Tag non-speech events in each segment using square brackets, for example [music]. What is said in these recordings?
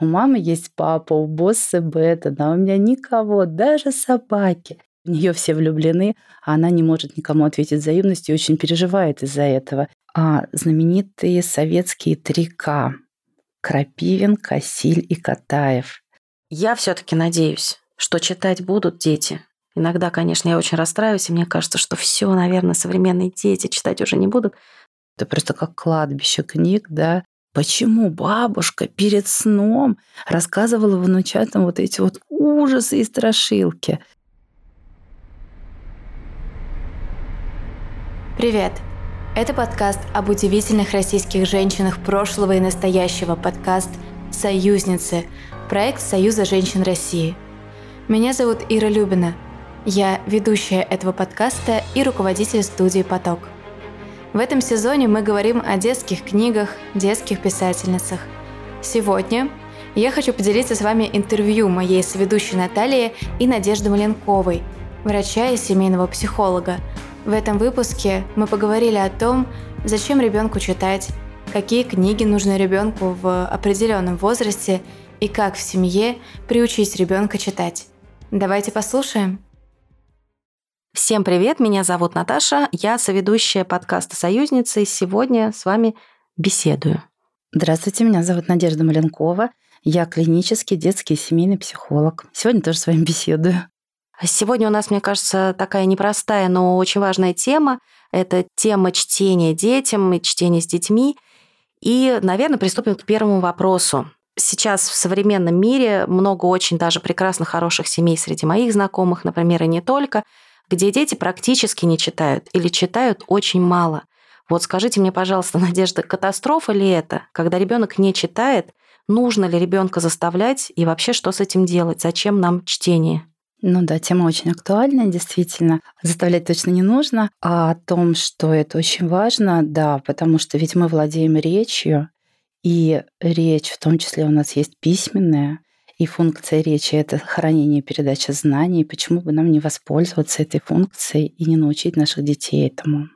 У мамы есть папа, у босса Бета, а у меня никого, даже собаки. В нее все влюблены, а она не может никому ответить взаимностью и очень переживает из-за этого. А знаменитые советские 3К – Крапивин, Косиль и Катаев. Я все-таки надеюсь, что читать будут дети. Иногда, конечно, я очень расстраиваюсь, и мне кажется, что все, наверное, современные дети читать уже не будут. Это просто как кладбище книг, да. Почему бабушка перед сном рассказывала внучатам вот эти вот ужасы и страшилки? Привет! Это подкаст об удивительных российских женщинах прошлого и настоящего, подкаст «Союзницы», проект Союза женщин России. Меня зовут Ира Любина. Я ведущая этого подкаста и руководитель студии «Поток». В этом сезоне мы говорим о детских книгах, детских писательницах. Сегодня я хочу поделиться с вами интервью моей соведущей Натальи и Надежды Маленковой, врача и семейного психолога – в этом выпуске мы поговорили о том, зачем ребенку читать, какие книги нужны ребенку в определенном возрасте и как в семье приучить ребенка читать. Давайте послушаем. Всем привет, меня зовут Наташа, я соведущая подкаста «Союзницы», и сегодня с вами беседую. Здравствуйте, меня зовут Надежда Маленкова, я клинический детский семейный психолог. Сегодня тоже с вами беседую. Сегодня у нас, мне кажется, такая непростая, но очень важная тема. Это тема чтения детям и чтения с детьми. И, наверное, приступим к первому вопросу. Сейчас в современном мире много очень даже прекрасных, хороших семей среди моих знакомых, например, и не только, где дети практически не читают или читают очень мало. Вот скажите мне, пожалуйста, [laughs] Надежда, катастрофа ли это, когда ребенок не читает? Нужно ли ребенка заставлять и вообще что с этим делать? Зачем нам чтение? Ну да, тема очень актуальная, действительно. Заставлять точно не нужно. А о том, что это очень важно, да, потому что ведь мы владеем речью, и речь в том числе у нас есть письменная, и функция речи — это хранение и передача знаний. Почему бы нам не воспользоваться этой функцией и не научить наших детей этому?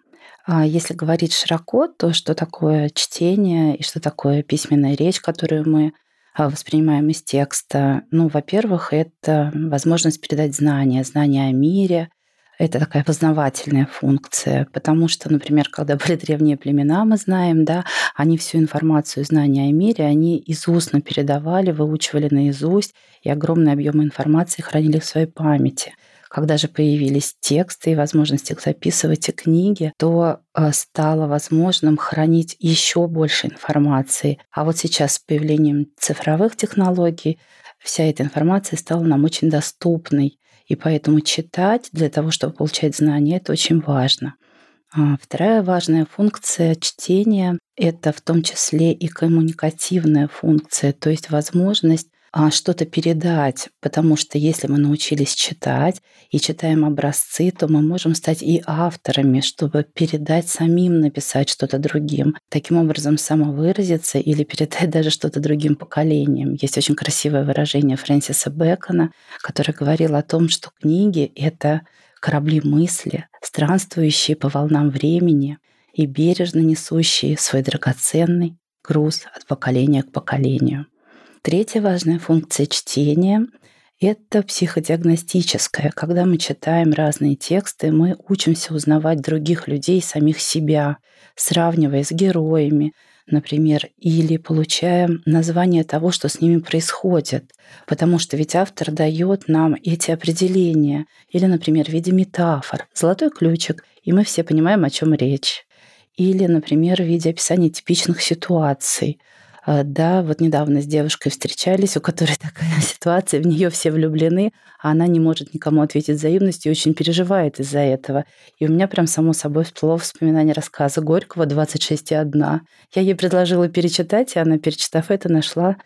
А если говорить широко, то что такое чтение и что такое письменная речь, которую мы а, воспринимаем из текста? Ну, во-первых, это возможность передать знания, знания о мире. Это такая познавательная функция, потому что, например, когда [laughs] были древние племена, мы знаем, да, они всю информацию, знания о мире, они из устно передавали, выучивали наизусть, и огромный объем информации хранили в своей памяти. Когда же появились тексты и возможность их записывать и книги, то э, стало возможным хранить еще больше информации. А вот сейчас с появлением цифровых технологий вся эта информация стала нам очень доступной. И поэтому читать для того, чтобы получать знания, это очень важно. А вторая важная функция чтения — это в том числе и коммуникативная функция, то есть возможность что-то передать, потому что если мы научились читать и читаем образцы, то мы можем стать и авторами, чтобы передать самим, написать что-то другим, таким образом самовыразиться или передать [laughs] даже что-то другим поколениям. Есть очень красивое выражение Фрэнсиса Бэкона, который говорил о том, что книги — это корабли мысли, странствующие по волнам времени и бережно несущие свой драгоценный груз от поколения к поколению. Третья важная функция чтения — это психодиагностическая. Когда мы читаем разные тексты, мы учимся узнавать других людей, самих себя, сравнивая с героями, например, или получаем название того, что с ними происходит. Потому что ведь автор дает нам эти определения. Или, например, в виде метафор. Золотой ключик, и мы все понимаем, о чем речь. Или, например, в виде описания типичных ситуаций – да, вот недавно с девушкой встречались, у которой [laughs] такая ситуация, в нее все влюблены, а она не может никому ответить взаимностью и очень переживает из-за этого. И у меня прям само собой всплыло вспоминание рассказа Горького «26,1». Я ей предложила перечитать, и она, перечитав это, нашла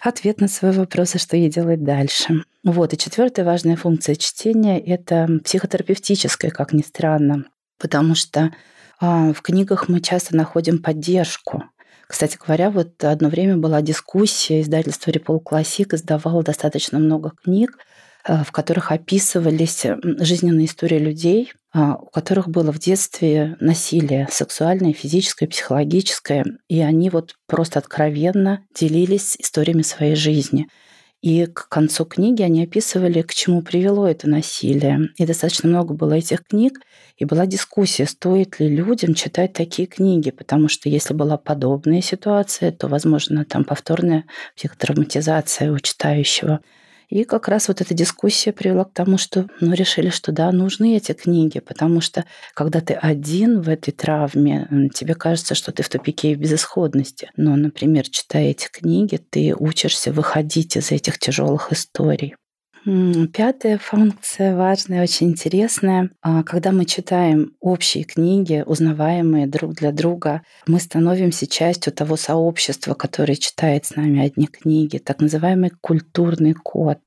ответ на свой вопрос, и что ей делать дальше. Вот. И четвертая важная функция чтения — это психотерапевтическая, как ни странно, потому что а, в книгах мы часто находим поддержку. Кстати говоря, вот одно время была дискуссия, издательство Репол Классик издавало достаточно много книг, э, в которых описывались жизненные истории людей, а, у которых было в детстве насилие сексуальное, физическое, психологическое, и они вот просто откровенно делились историями своей жизни. И к концу книги они описывали, к чему привело это насилие. И достаточно много было этих книг, и была дискуссия, стоит ли людям читать такие книги, потому что если была подобная ситуация, то, возможно, там повторная психотравматизация у читающего. И как раз вот эта дискуссия привела к тому, что ну, решили, что да, нужны эти книги, потому что когда ты один в этой травме, тебе кажется, что ты в тупике и в безысходности. Но, например, читая эти книги, ты учишься выходить из этих тяжелых историй. Пятая функция важная, очень интересная. А, когда мы читаем общие книги, узнаваемые друг для друга, мы становимся частью того сообщества, которое читает с нами одни книги, так называемый культурный код.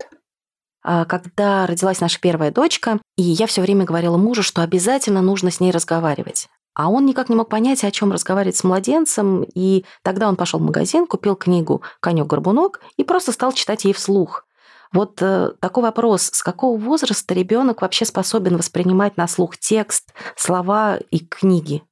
А, когда родилась наша первая дочка, и я все время говорила мужу, что обязательно нужно с ней разговаривать. А он никак не мог понять, о чем разговаривать с младенцем, и тогда он пошел в магазин, купил книгу «Конек-горбунок» и просто стал читать ей вслух. Вот э, такой вопрос, с какого возраста ребенок вообще способен воспринимать на слух текст, слова и книги?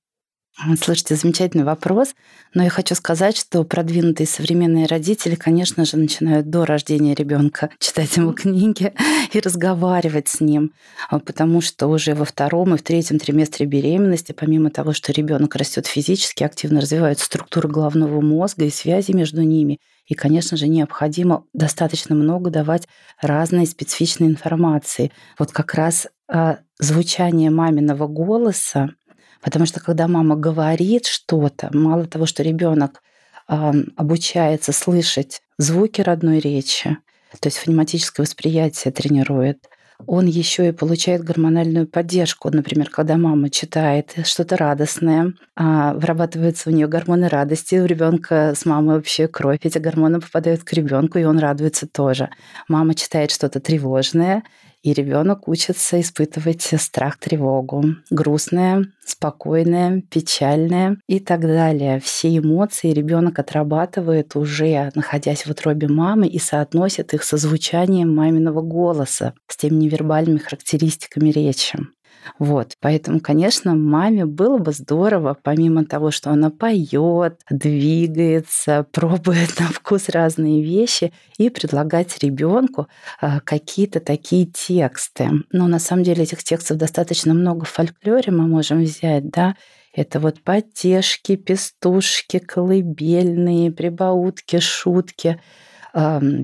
Слушайте, замечательный вопрос. Но я хочу сказать, что продвинутые современные родители, конечно же, начинают до рождения ребенка [laughs] читать ему книги и разговаривать с ним, а, потому что уже во втором и в третьем триместре беременности, помимо того, что ребенок растет физически, активно развивается структура головного мозга и связи между ними. И, конечно же, необходимо достаточно много давать разной специфичной информации. Вот как раз а, звучание маминого голоса Потому что когда мама говорит что-то, мало того, что ребенок э, обучается слышать звуки родной речи, то есть фонематическое восприятие тренирует, он еще и получает гормональную поддержку. Например, когда мама читает что-то радостное, а вырабатываются у нее гормоны радости, у ребенка с мамой вообще кровь, эти гормоны попадают к ребенку, и он радуется тоже. Мама читает что-то тревожное, и ребенок учится испытывать страх, тревогу, грустное, спокойное, печальное и так далее. Все эмоции ребенок отрабатывает уже, находясь в утробе мамы, и соотносит их со звучанием маминого голоса, с теми невербальными характеристиками речи. Вот, поэтому, конечно, маме было бы здорово, помимо того, что она поет, двигается, [laughs] пробует на вкус разные вещи, и предлагать ребенку а, какие-то такие тексты. Но на самом деле этих текстов достаточно много в фольклоре мы можем взять, да, это вот потешки, пестушки, колыбельные, прибаутки, шутки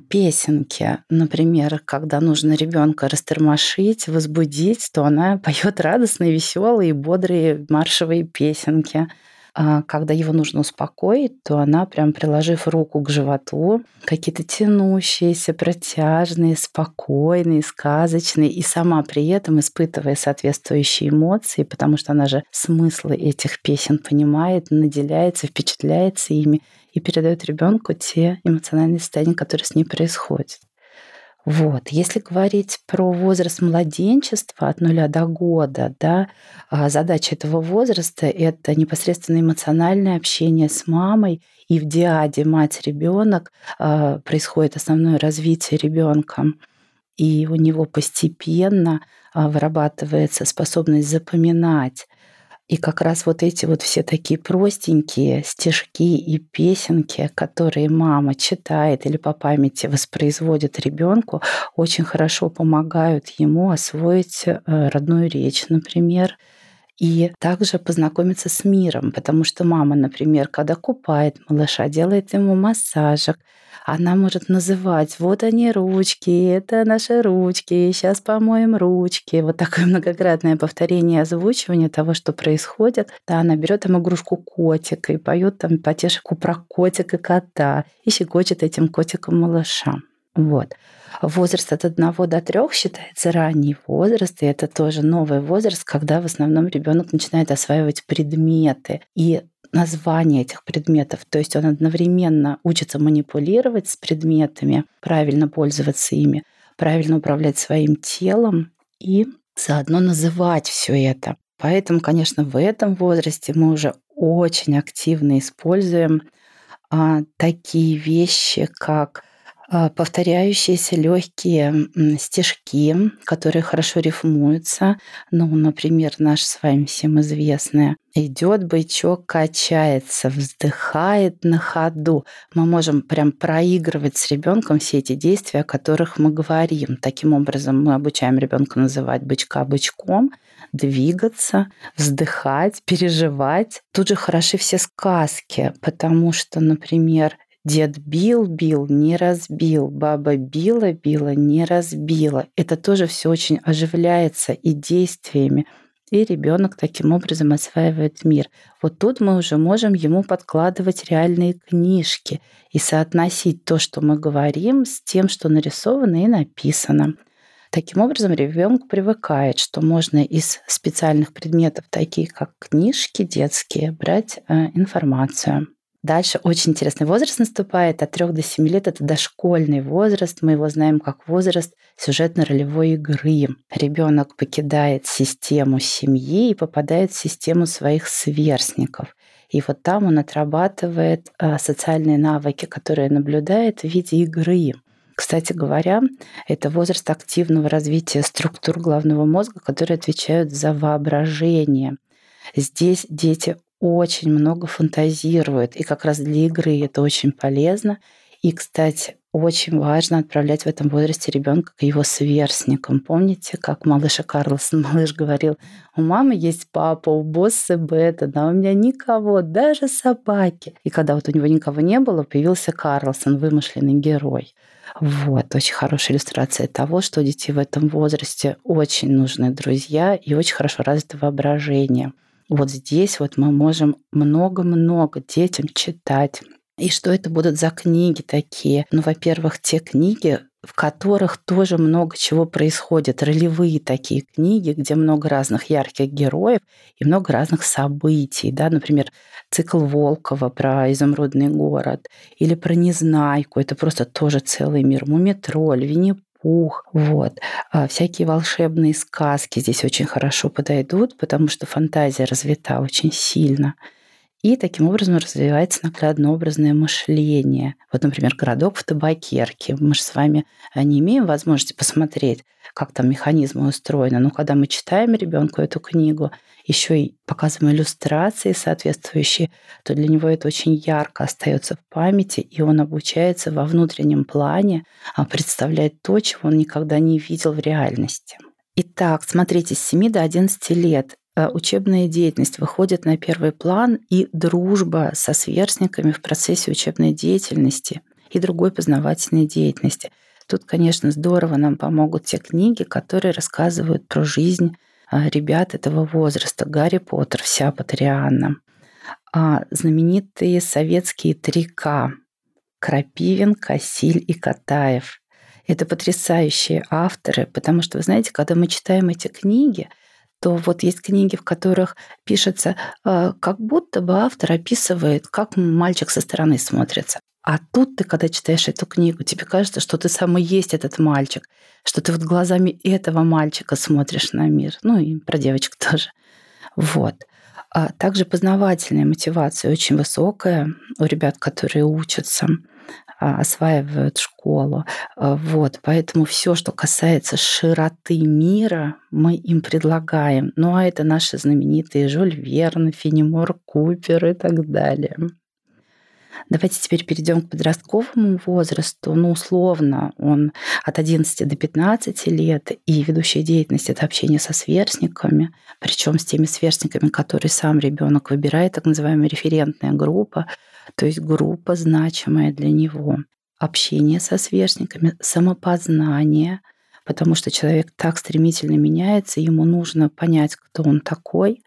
песенки, например, когда нужно ребенка растормошить, возбудить, то она [laughs] поет радостные, веселые, бодрые маршевые песенки. А когда его нужно успокоить, то она, прям приложив руку к животу, какие-то тянущиеся, протяжные, спокойные, сказочные, и сама при этом испытывая соответствующие эмоции, потому что она же смыслы этих песен понимает, наделяется, впечатляется ими и передает ребенку те эмоциональные состояния, которые с ней происходят. Вот. Если говорить про возраст младенчества от нуля до года, да, а задача этого возраста — это непосредственно эмоциональное общение с мамой, и в диаде мать-ребенок а, происходит основное развитие ребенка, и у него постепенно а, вырабатывается способность запоминать и как раз вот эти вот все такие простенькие стишки и песенки, которые мама читает или по памяти воспроизводит ребенку, очень хорошо помогают ему освоить э, родную речь, например, и также познакомиться с миром, потому что мама, например, когда купает малыша, делает ему массажик, она может называть, вот они ручки, это наши ручки, сейчас помоем ручки. Вот такое [laughs] многократное повторение озвучивания того, что происходит. Да, она берет там игрушку котика и поет там потешку про котика кота и щекочет этим котиком малыша. Вот. Возраст от 1 до 3 считается ранний возраст, и это тоже новый возраст, когда в основном ребенок начинает осваивать предметы и название этих предметов. То есть он одновременно учится манипулировать с предметами, правильно пользоваться ими, правильно управлять своим телом и заодно называть все это. Поэтому, конечно, в этом возрасте мы уже очень активно используем а, такие вещи, как повторяющиеся легкие стежки, которые хорошо рифмуются. Ну, например, наш с вами всем известное Идет бычок, качается, вздыхает на ходу. Мы можем прям проигрывать с ребенком все эти действия, о которых мы говорим. Таким образом, мы обучаем ребенка называть бычка бычком, двигаться, вздыхать, переживать. Тут же хороши все сказки, потому что, например, Дед бил, бил, не разбил. Баба била, била, не разбила. Это тоже все очень оживляется и действиями. И ребенок таким образом осваивает мир. Вот тут мы уже можем ему подкладывать реальные книжки и соотносить то, что мы говорим, с тем, что нарисовано и написано. Таким образом, ребенок привыкает, что можно из специальных предметов, таких как книжки детские, брать э, информацию. Дальше очень интересный возраст наступает. От 3 до 7 лет это дошкольный возраст. Мы его знаем как возраст сюжетно-ролевой игры. Ребенок покидает систему семьи и попадает в систему своих сверстников. И вот там он отрабатывает а, социальные навыки, которые наблюдает в виде игры. Кстати говоря, это возраст активного развития структур головного мозга, которые отвечают за воображение. Здесь дети очень много фантазирует. И как раз для игры это очень полезно. И, кстати, очень важно отправлять в этом возрасте ребенка к его сверстникам. Помните, как малыша Карлсон, [laughs] малыш говорил, у мамы есть папа, у босса бета, да у меня никого, даже собаки. И когда вот у него никого не было, появился Карлсон, вымышленный герой. Вот, очень хорошая иллюстрация того, что у детей в этом возрасте очень нужны друзья и очень хорошо развито воображение. Вот здесь вот мы можем много-много детям читать. И что это будут за книги такие? Ну, во-первых, те книги, в которых тоже много чего происходит. Ролевые такие книги, где много разных ярких героев и много разных событий. Да? Например, цикл Волкова про изумрудный город или про Незнайку. Это просто тоже целый мир. Мумитроль, Винни пух, вот. А всякие волшебные сказки здесь очень хорошо подойдут, потому что фантазия развита очень сильно. И таким образом развивается наглядно-образное мышление. Вот, например, городок в табакерке. Мы же с вами э, не имеем возможности посмотреть, как там механизмы устроены. Но когда мы читаем ребенку эту книгу, еще и показываем иллюстрации соответствующие, то для него это очень ярко остается в памяти, и он обучается во внутреннем плане а, представлять то, чего он никогда не видел в реальности. Итак, смотрите, с 7 до 11 лет учебная деятельность выходит на первый план и дружба со сверстниками в процессе учебной деятельности и другой познавательной деятельности. Тут, конечно, здорово нам помогут те книги, которые рассказывают про жизнь э, ребят этого возраста. Гарри Поттер, вся Патрианна. А знаменитые советские 3К Крапивин, Косиль и Катаев. Это потрясающие авторы, потому что, вы знаете, когда мы читаем эти книги – то вот есть книги, в которых пишется, э, как будто бы автор описывает, как мальчик со стороны смотрится. А тут ты, когда читаешь эту книгу, тебе кажется, что ты сам и есть этот мальчик, что ты вот глазами этого мальчика смотришь на мир. Ну и про девочек [laughs] тоже. Вот. А также познавательная мотивация очень высокая у ребят, которые учатся. А, осваивают школу. А, вот, поэтому все, что касается широты мира, мы им предлагаем. Ну а это наши знаменитые Жюль Верн, Фенимор Купер и так далее. Давайте теперь перейдем к подростковому возрасту. Ну, условно, он от 11 до 15 лет, и ведущая деятельность – это общение со сверстниками, причем с теми сверстниками, которые сам ребенок выбирает, так называемая референтная группа, то есть группа значимая для него. Общение со сверстниками, самопознание, потому что человек так стремительно меняется, ему нужно понять, кто он такой,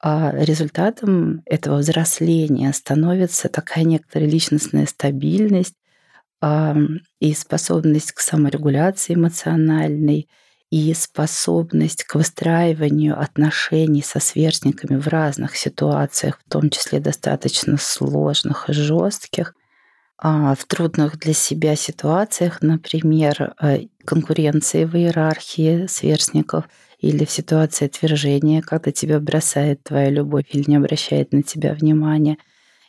а результатом этого взросления становится такая некоторая личностная стабильность и способность к саморегуляции эмоциональной, и способность к выстраиванию отношений со сверстниками в разных ситуациях, в том числе достаточно сложных и жестких, а в трудных для себя ситуациях, например, э, конкуренции в иерархии сверстников или в ситуации отвержения, когда тебя бросает твоя любовь или не обращает на тебя внимания.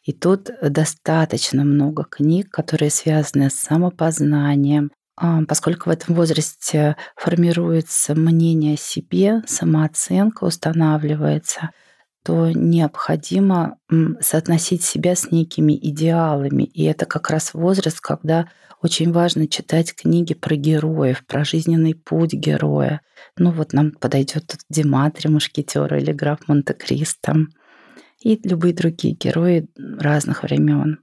И тут достаточно много книг, которые связаны с самопознанием, поскольку в этом возрасте формируется мнение о себе, самооценка устанавливается, то необходимо соотносить себя с некими идеалами. И это как раз возраст, когда очень важно читать книги про героев, про жизненный путь героя. Ну вот нам подойдет тут Диматри Мушкетера или граф Монте-Кристо и любые другие герои разных времен.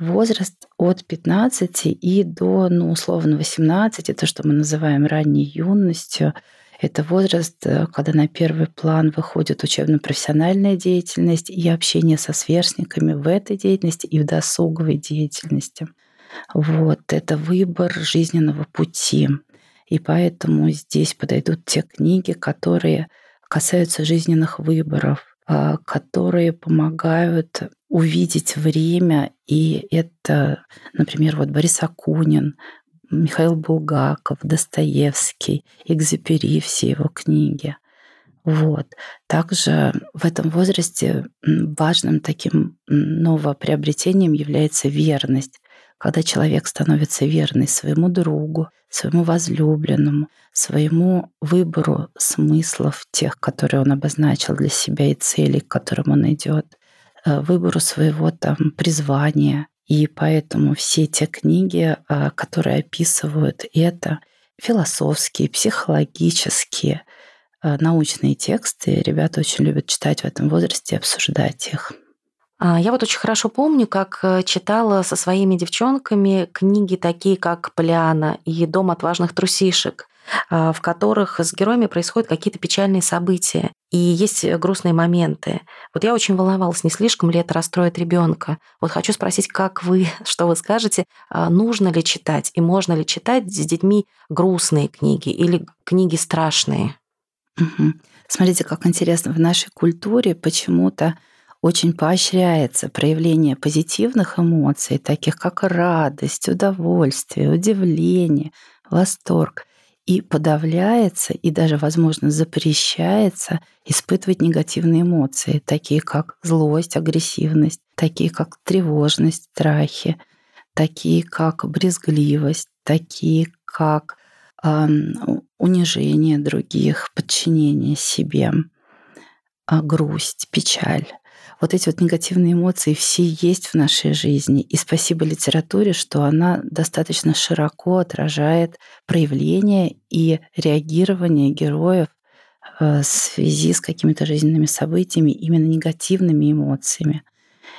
Возраст от 15 и до, ну, условно, 18, то, что мы называем ранней юностью, это возраст, э, когда на первый план выходит учебно-профессиональная деятельность и общение со сверстниками в этой деятельности и в досуговой деятельности. Вот, это выбор жизненного пути. И поэтому здесь подойдут те книги, которые касаются жизненных выборов, а, которые помогают увидеть время. И это, например, вот Борис Акунин, Михаил Булгаков, Достоевский, Экзюпери, все его книги. Вот. Также в этом возрасте важным таким новоприобретением является верность когда человек становится верный своему другу, своему возлюбленному, своему выбору смыслов тех, которые он обозначил для себя и целей, к которым он идет, выбору своего там призвания. И поэтому все те книги, э, которые описывают это, философские, психологические, э, научные тексты, ребята очень любят читать в этом возрасте и обсуждать их. А, я вот очень хорошо помню, как э, читала со своими девчонками книги такие, как «Полиана» и «Дом отважных трусишек», в которых с героями происходят какие-то печальные события. И есть грустные моменты. Вот я очень волновалась, не слишком ли это расстроит ребенка. Вот хочу спросить, как вы, [laughs] что вы скажете, а, нужно ли читать и можно ли читать с детьми грустные книги или книги страшные? Угу. Смотрите, как интересно, в нашей культуре почему-то очень поощряется проявление позитивных эмоций, таких как радость, удовольствие, удивление, восторг, и подавляется и даже, возможно, запрещается испытывать негативные эмоции, такие как злость, агрессивность, такие как тревожность, страхи, такие как брезгливость, такие как э, унижение других, подчинение себе, э, грусть, печаль вот эти вот негативные эмоции все есть в нашей жизни. И спасибо литературе, что она достаточно широко отражает проявление и реагирование героев э, в связи с какими-то жизненными событиями, именно негативными эмоциями.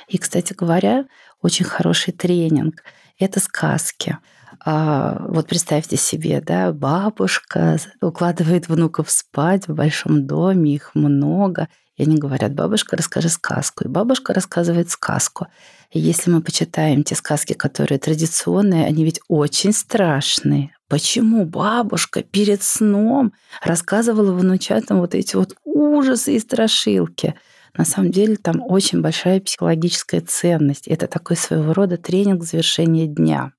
И, кстати говоря, очень хороший тренинг — это сказки. А, вот представьте себе, да, бабушка укладывает внуков спать в большом доме, их много, и они говорят, бабушка, расскажи сказку. И бабушка рассказывает сказку. И если мы почитаем те сказки, которые традиционные, они ведь очень страшные. Почему бабушка перед сном рассказывала внучатам вот эти вот ужасы и страшилки? На самом деле там очень большая психологическая ценность. Это такой своего рода тренинг завершения дня.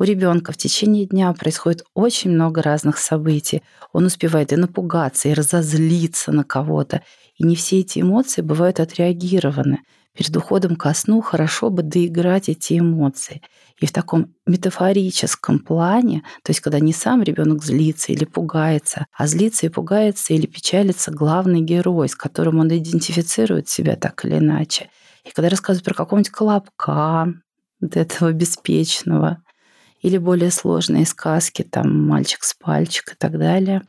У ребенка в течение дня происходит очень много разных событий. Он успевает и напугаться, и разозлиться на кого-то, и не все эти эмоции бывают отреагированы. Перед уходом ко сну хорошо бы доиграть эти эмоции. И в таком метафорическом плане, то есть когда не сам ребенок злится или пугается, а злится и пугается или печалится главный герой, с которым он идентифицирует себя так или иначе. И когда рассказывают про какого-нибудь колобка, вот этого беспечного, или более сложные сказки, там «Мальчик с пальчик» и так далее,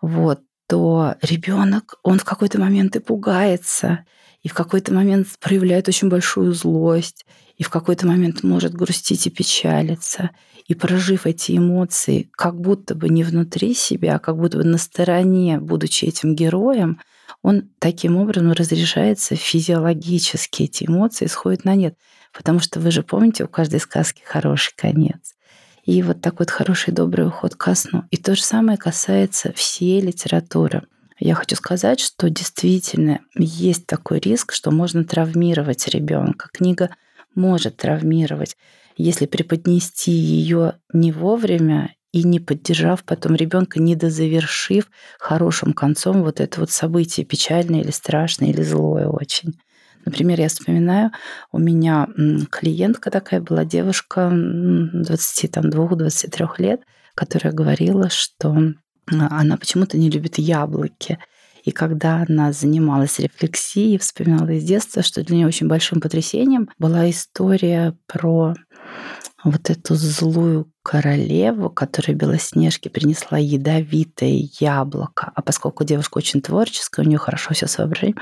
вот, то ребенок, он в какой-то момент и пугается, и в какой-то момент проявляет очень большую злость, и в какой-то момент может грустить и печалиться. И прожив эти эмоции, как будто бы не внутри себя, а как будто бы на стороне, будучи этим героем, он таким образом разрешается физиологически. Эти эмоции сходят на нет. Потому что вы же помните, у каждой сказки хороший конец и вот такой вот хороший, добрый уход ко сну. И то же самое касается всей литературы. Я хочу сказать, что действительно есть такой риск, что можно травмировать ребенка. Книга может травмировать, если преподнести ее не вовремя и не поддержав потом ребенка, не дозавершив хорошим концом вот это вот событие печальное или страшное или злое очень. Например, я вспоминаю, у меня клиентка такая была, девушка 22-23 лет, которая говорила, что она почему-то не любит яблоки. И когда она занималась рефлексией, вспоминала из детства, что для нее очень большим потрясением была история про вот эту злую королеву, которая Белоснежке принесла ядовитое яблоко. А поскольку девушка очень творческая, у нее хорошо все с воображением,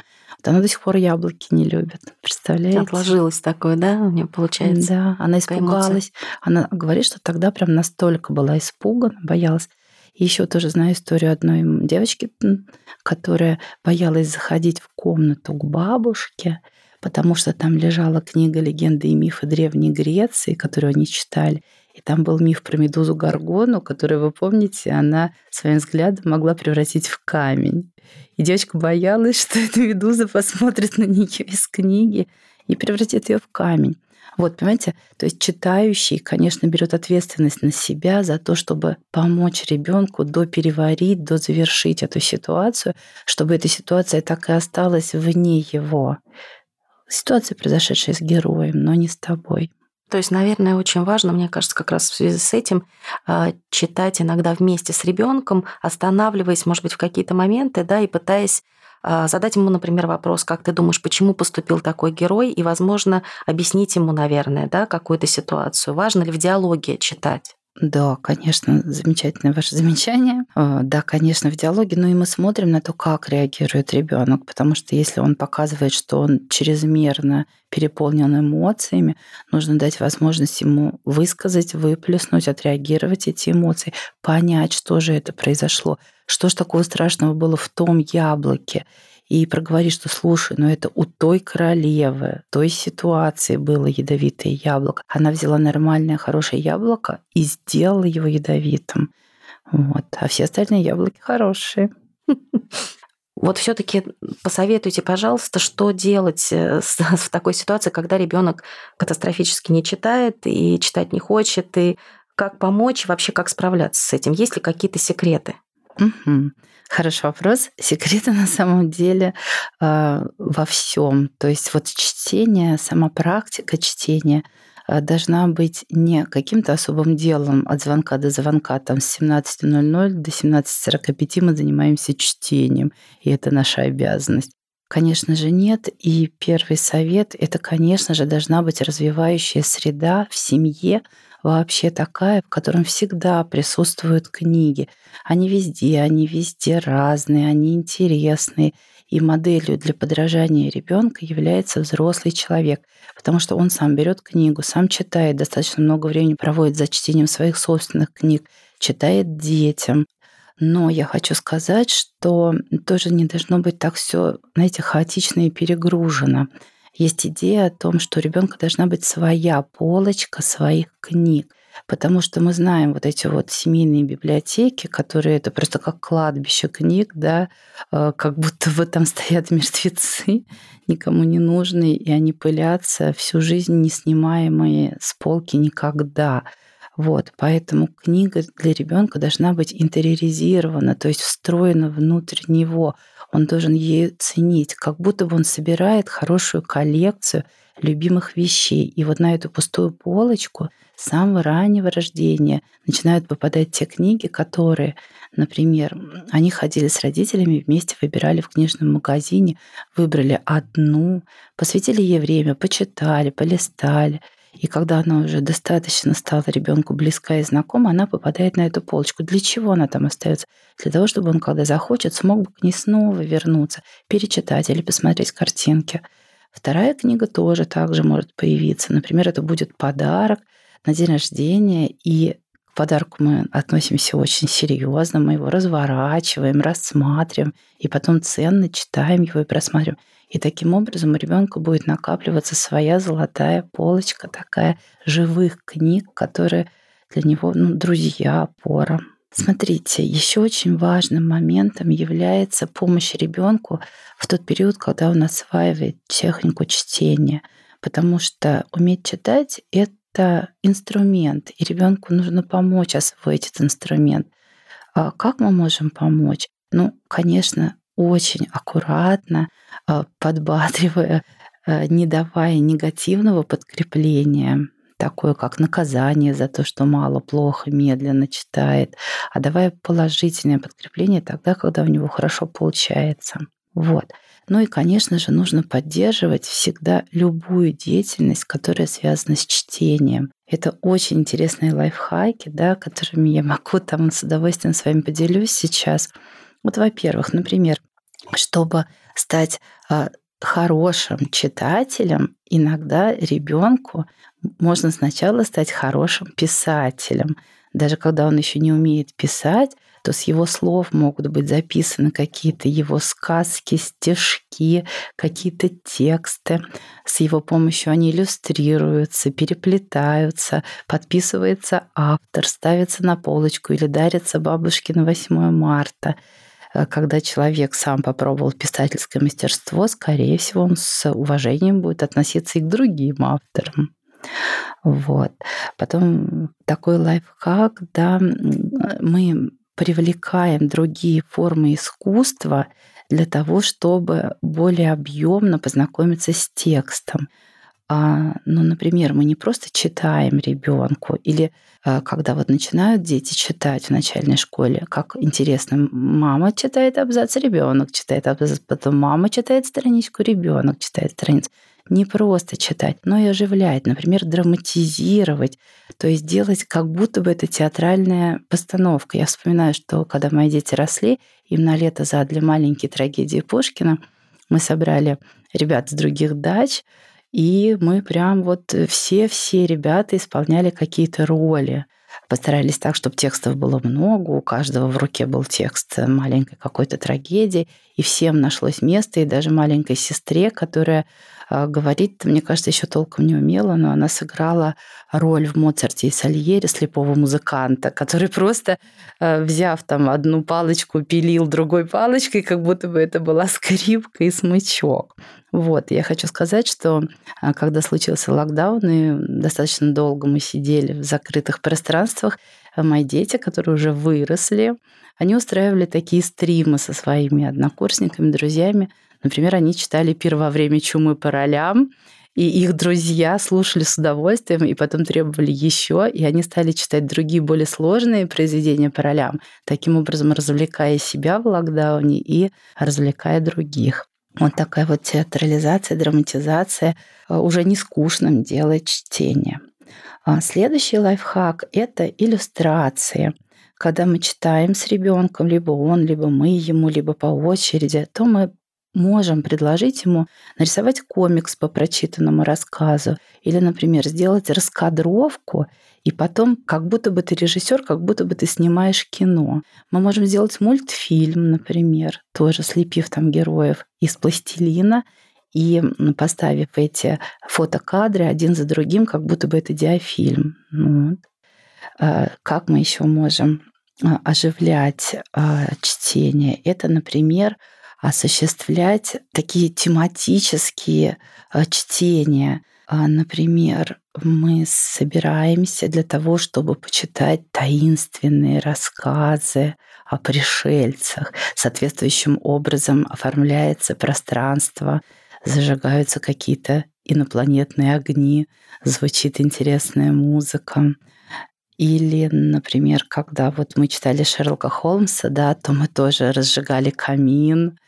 она до сих пор яблоки не любит. Представляете? Отложилось такое, да, у нее получается? Да, она испугалась. Она говорит, что тогда прям настолько была испугана, боялась. Еще тоже знаю историю одной девочки, которая боялась заходить в комнату к бабушке, потому что там лежала книга «Легенды и мифы Древней Греции», которую они читали. И там был миф про медузу Гаргону, которую, вы помните, она своим взглядом могла превратить в камень. И девочка боялась, что эта медуза посмотрит на нее из книги и превратит ее в камень. Вот, понимаете, то есть читающий, конечно, берет ответственность на себя за то, чтобы помочь ребенку допереварить, дозавершить эту ситуацию, чтобы эта ситуация так и осталась вне его. Ситуация, произошедшая с героем, но не с тобой. То есть, наверное, очень важно, мне кажется, как раз в связи с этим а, читать иногда вместе с ребенком, останавливаясь, может быть, в какие-то моменты, да, и пытаясь а, задать ему, например, вопрос, как ты думаешь, почему поступил такой герой, и, возможно, объяснить ему, наверное, да, какую-то ситуацию. Важно ли в диалоге читать? Да, конечно, замечательное ваше замечание. А, да, конечно, в диалоге, но и мы смотрим на то, как реагирует ребенок, потому что если он показывает, что он чрезмерно переполнен эмоциями, нужно дать возможность ему высказать, выплеснуть, отреагировать эти эмоции, понять, что же это произошло, что же такого страшного было в том яблоке, и проговорить, что слушай, но это у той королевы, той ситуации было ядовитое яблоко. Она взяла нормальное, хорошее яблоко и сделала его ядовитым. Вот. А все остальные яблоки хорошие. Вот все-таки посоветуйте, пожалуйста, что делать э, [laughs] в такой ситуации, когда ребенок катастрофически не читает и читать не хочет, и как помочь, вообще как справляться с этим? Есть ли какие-то секреты? Угу. Хороший вопрос. Секреты на самом деле э, во всем. То есть вот чтение, сама практика чтения э, должна быть не каким-то особым делом от звонка до звонка. Там с 17.00 до 17.45 мы занимаемся чтением, и это наша обязанность. Конечно же, нет. И первый совет — это, конечно же, должна быть развивающая среда в семье, вообще такая, в котором всегда присутствуют книги. Они везде, они везде разные, они интересные. И моделью для подражания ребенка является взрослый человек, потому что он сам берет книгу, сам читает, достаточно много времени проводит за чтением своих собственных книг, читает детям. Но я хочу сказать, что тоже не должно быть так все, знаете, хаотично и перегружено есть идея о том, что у ребенка должна быть своя полочка своих книг. Потому что мы знаем вот эти вот семейные библиотеки, которые это просто как кладбище книг, да, э, как будто бы там стоят мертвецы, никому не нужные, и они пылятся всю жизнь, не снимаемые с полки никогда. Вот, поэтому книга для ребенка должна быть интериоризирована, то есть встроена внутрь него. Он должен ее ценить, как будто бы он собирает хорошую коллекцию любимых вещей. И вот на эту пустую полочку с самого раннего рождения начинают попадать те книги, которые, например, они ходили с родителями, вместе выбирали в книжном магазине, выбрали одну, посвятили ей время, почитали, полистали – и когда она уже достаточно стала ребенку близка и знакома, она попадает на эту полочку. Для чего она там остается? Для того, чтобы он, когда захочет, смог бы к ней снова вернуться, перечитать или посмотреть картинки. Вторая книга тоже также может появиться. Например, это будет подарок на день рождения, и к подарку мы относимся очень серьезно, мы его разворачиваем, рассматриваем, и потом ценно читаем его и просматриваем. И таким образом у ребенка будет накапливаться своя золотая полочка такая живых книг, которые для него ну, друзья, опора. Смотрите, еще очень важным моментом является помощь ребенку в тот период, когда он осваивает технику чтения, потому что уметь читать — это инструмент, и ребенку нужно помочь освоить этот инструмент. А как мы можем помочь? Ну, конечно, очень аккуратно, а, подбадривая э, не давая негативного подкрепления, такое как наказание за то, что мало, плохо, медленно читает, а давая положительное подкрепление тогда, когда у него хорошо получается. Вот. Ну и, конечно же, нужно поддерживать всегда любую деятельность, которая связана с чтением. Это очень интересные лайфхаки, да, которыми я могу там с удовольствием с вами поделюсь сейчас. Вот, во-первых, например, чтобы стать а, хорошим читателем, иногда ребенку можно сначала стать хорошим писателем. Даже когда он еще не умеет писать, то с его слов могут быть записаны какие-то его сказки, стишки, какие-то тексты. С его помощью они иллюстрируются, переплетаются, подписывается автор, ставится на полочку или дарится бабушке на 8 марта. Э, когда человек сам попробовал писательское мастерство, скорее всего, он с уважением будет относиться и к другим авторам. Вот. Потом такой лайфхак, да, мы привлекаем другие формы искусства для того, чтобы более объемно познакомиться с текстом. А, ну, например, мы не просто читаем ребенку, или а, когда вот начинают дети читать в начальной школе, как интересно, мама читает абзац, ребенок читает абзац, потом мама читает страничку, ребенок читает страницу. Не просто читать, но и оживлять, например, драматизировать, то есть делать как будто бы это театральная постановка. Я вспоминаю, что когда мои дети росли, им на лето задали маленькие трагедии Пушкина, мы собрали ребят с других дач, и мы прям вот все-все ребята исполняли какие-то роли. Постарались так, чтобы текстов было много, у каждого в руке был текст маленькой какой-то трагедии, и всем нашлось место, и даже маленькой сестре, которая а, говорить, мне кажется, еще толком не умела, но она сыграла роль в Моцарте и Сальере слепого музыканта, который просто, а, взяв там одну палочку, пилил другой палочкой, как будто бы это была скрипка и смычок. Вот, я хочу сказать, что а, когда случился локдаун, и достаточно долго мы сидели в закрытых пространствах, мои дети, которые уже выросли, они устраивали такие стримы со своими однокурсниками, друзьями, Например, они читали «Пир время чумы по ролям», и их друзья слушали с удовольствием и потом требовали еще, и они стали читать другие более сложные произведения по ролям, таким образом развлекая себя в локдауне и развлекая других. Вот такая вот театрализация, драматизация э, уже не скучным делает чтение. А следующий лайфхак – это иллюстрации. Когда мы читаем с ребенком, либо он, либо мы ему, либо по очереди, то мы можем предложить ему нарисовать комикс по прочитанному рассказу или, например, сделать раскадровку, и потом как будто бы ты режиссер, как будто бы ты снимаешь кино. Мы можем сделать мультфильм, например, тоже слепив там героев из пластилина и поставив эти фотокадры один за другим, как будто бы это диафильм. Вот. А, как мы еще можем а, оживлять а, чтение? Это, например, осуществлять такие тематические э, чтения. А, например, мы собираемся для того, чтобы почитать таинственные рассказы о пришельцах. Соответствующим образом оформляется пространство, зажигаются какие-то инопланетные огни, звучит интересная музыка. Или, например, когда вот мы читали Шерлока Холмса, да, то мы тоже разжигали камин,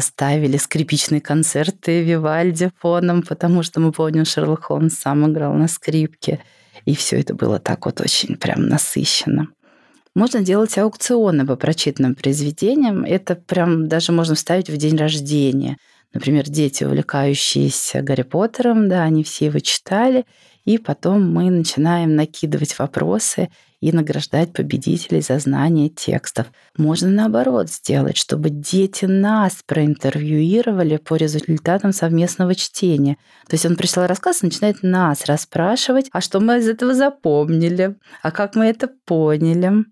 ставили скрипичные концерты Вивальди фоном, потому что мы помним, Шерлок Холмс сам играл на скрипке. И все это было так вот очень прям насыщенно. Можно делать аукционы по прочитанным произведениям. Это прям даже можно вставить в день рождения. Например, дети, увлекающиеся Гарри Поттером, да, они все его читали, и потом мы начинаем накидывать вопросы и награждать победителей за знание текстов. Можно наоборот сделать, чтобы дети нас проинтервьюировали по результатам совместного чтения. То есть он пришел рассказ и начинает нас расспрашивать, а что мы из этого запомнили, а как мы это поняли.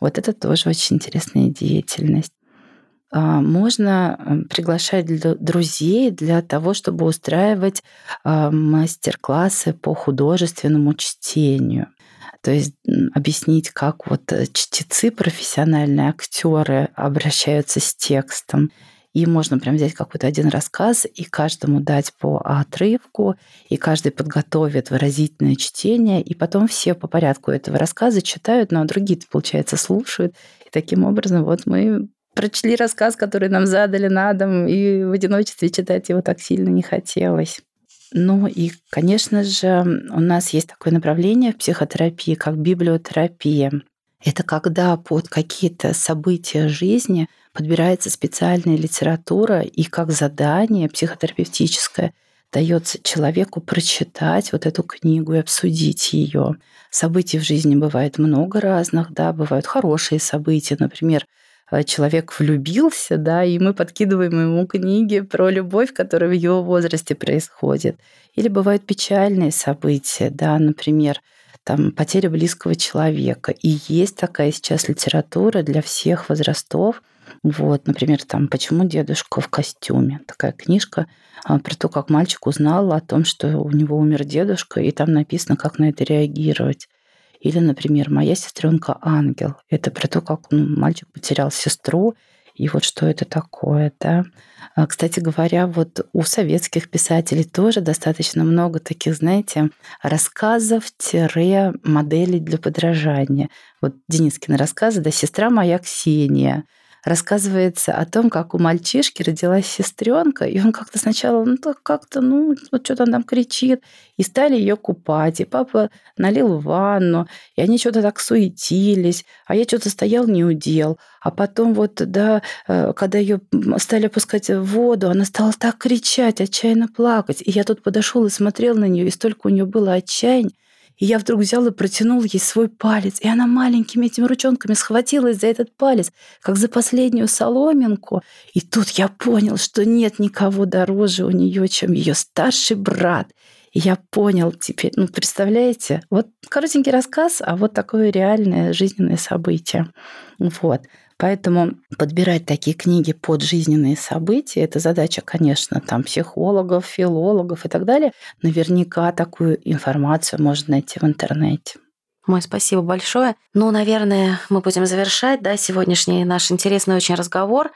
Вот это тоже очень интересная деятельность. А, можно э, приглашать друзей для того, чтобы устраивать а, мастер-классы по художественному чтению. То есть объяснить, как вот э, чтецы, профессиональные актеры обращаются с текстом, И можно прям взять какой-то один рассказ и каждому дать по отрывку, и каждый подготовит выразительное чтение, и потом все по порядку этого рассказа читают, ну а другие, получается, слушают. И таким образом вот мы прочли рассказ, который нам задали на дом, и в одиночестве читать его так сильно не хотелось. Ну и, конечно же, у нас есть такое направление в психотерапии, как библиотерапия. Это когда под какие-то события жизни подбирается специальная литература и как задание психотерапевтическое дается человеку прочитать вот эту книгу и обсудить ее. Событий в жизни бывает много разных, да, бывают хорошие события, например, человек влюбился, да, и мы подкидываем ему книги про любовь, которая в его возрасте происходит. Или бывают печальные события, да, например, там потеря близкого человека. И есть такая сейчас литература для всех возрастов. Вот, например, там «Почему дедушка в костюме?» Такая книжка а, про то, как мальчик узнал о том, что у него умер дедушка, и там написано, как на это реагировать. Или, например, «Моя сестренка ангел». Это про то, как ну, мальчик потерял сестру, и вот что это такое, да. А, кстати говоря, вот у советских писателей тоже достаточно много таких, знаете, рассказов-моделей для подражания. Вот Денискины рассказы, да, «Сестра моя Ксения», рассказывается о том, как у мальчишки родилась сестренка, и он как-то сначала, ну, как-то, ну, вот что-то он там кричит, и стали ее купать, и папа налил ванну, и они что-то так суетились, а я что-то стоял не удел, а потом вот, да, э, когда ее стали опускать в воду, она стала так кричать, отчаянно плакать, и я тут подошел и смотрел на нее, и столько у нее было отчаяния, и я вдруг взял и протянул ей свой палец. И она маленькими этими ручонками схватилась за этот палец, как за последнюю соломинку. И тут я понял, что нет никого дороже у нее, чем ее старший брат. И я понял теперь, ну, представляете, вот коротенький рассказ, а вот такое реальное жизненное событие. Вот. Поэтому подбирать такие книги под жизненные события, это задача, конечно, там психологов, филологов и так далее. Наверняка такую информацию можно найти в интернете. Мой спасибо большое. Ну, наверное, мы будем завершать, да, сегодняшний наш интересный очень разговор.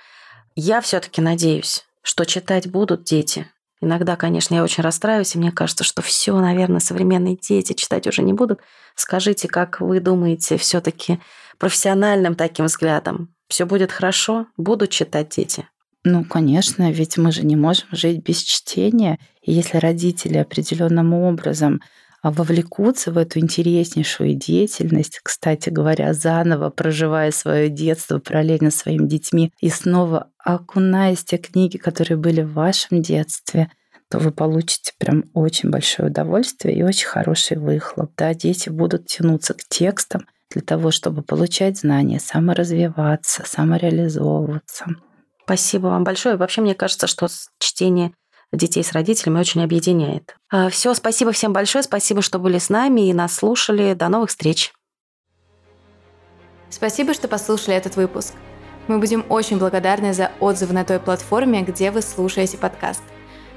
Я все-таки надеюсь, что читать будут дети. Иногда, конечно, я очень расстраиваюсь, и мне кажется, что все, наверное, современные дети читать уже не будут. Скажите, как вы думаете, все-таки профессиональным таким взглядом, все будет хорошо, будут читать дети. Ну, конечно, ведь мы же не можем жить без чтения. И если родители определенным образом а, вовлекутся в эту интереснейшую деятельность, кстати говоря, заново проживая свое детство параллельно своими детьми и снова окунаясь в те книги, которые были в вашем детстве, то вы получите прям очень большое удовольствие и очень хороший выхлоп. Да, дети будут тянуться к текстам, для того, чтобы получать знания, саморазвиваться, самореализовываться. Спасибо вам большое. Вообще, мне кажется, что чтение детей с родителями очень объединяет. А, Все, спасибо всем большое, спасибо, что были с нами и нас слушали. До новых встреч. Спасибо, что послушали этот выпуск. Мы будем очень благодарны за отзывы на той платформе, где вы слушаете подкаст.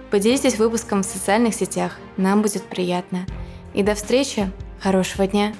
Поделитесь выпуском в социальных сетях, нам будет приятно. И до встречи, хорошего дня!